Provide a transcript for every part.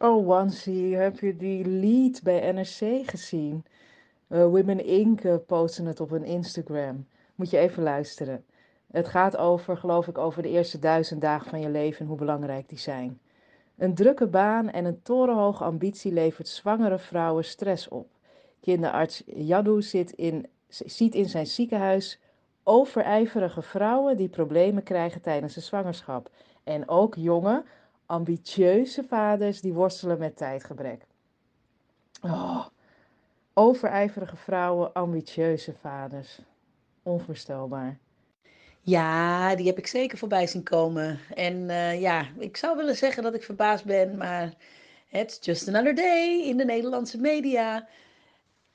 Oh, Wansi, heb je die lead bij NRC gezien? Uh, Women Inc. Uh, posten het op hun Instagram. Moet je even luisteren. Het gaat over, geloof ik, over de eerste duizend dagen van je leven en hoe belangrijk die zijn. Een drukke baan en een torenhoge ambitie levert zwangere vrouwen stress op. Kinderarts Yadu zit in, ziet in zijn ziekenhuis overijverige vrouwen die problemen krijgen tijdens de zwangerschap. En ook jonge, ambitieuze vaders die worstelen met tijdgebrek. Oh, overijverige vrouwen, ambitieuze vaders. Onvoorstelbaar. Ja, die heb ik zeker voorbij zien komen. En uh, ja, ik zou willen zeggen dat ik verbaasd ben, maar it's just another day in de Nederlandse media.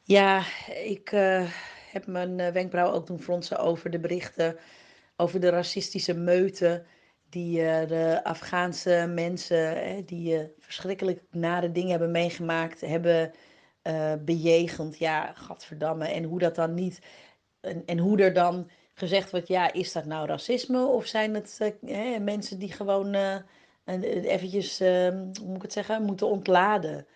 Ja, ik uh, heb mijn uh, wenkbrauw ook doen fronsen over de berichten over de racistische meuten die de Afghaanse mensen die verschrikkelijk nare dingen hebben meegemaakt, hebben bejegend. Ja, gadverdamme. En hoe dat dan niet, en, en hoe er dan gezegd wordt, ja, is dat nou racisme of zijn het uh, mensen die gewoon eventjes, uh, hoe moet ik het zeggen, moeten ontladen?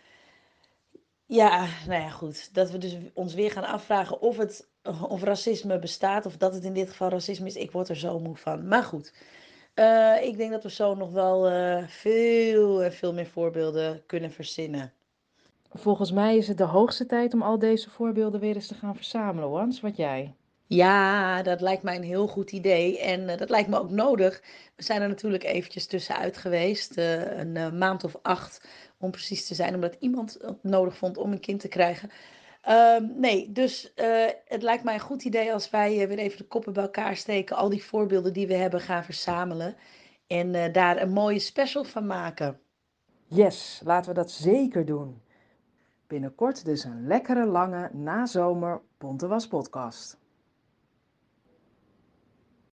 Ja, nou ja, goed. Dat we dus ons weer gaan afvragen of, het, of racisme bestaat, of dat het in dit geval racisme is. Ik word er zo moe van. Maar goed, ik denk dat we zo nog wel veel en veel meer voorbeelden kunnen verzinnen. Volgens mij is het de hoogste tijd om al deze voorbeelden weer eens te gaan verzamelen, Wans. Wat jij? Ja, dat lijkt mij een heel goed idee en uh, dat lijkt me ook nodig. We zijn er natuurlijk eventjes tussenuit geweest, een maand of acht om precies te zijn, omdat iemand het nodig vond om een kind te krijgen. Ehm, nee, dus het lijkt mij een goed idee als wij weer even de koppen bij elkaar steken, al die voorbeelden die we hebben gaan verzamelen en daar een mooie special van maken. Yes, laten we dat zeker doen. Binnenkort dus een lekkere, lange, nazomer Ponte Was podcast.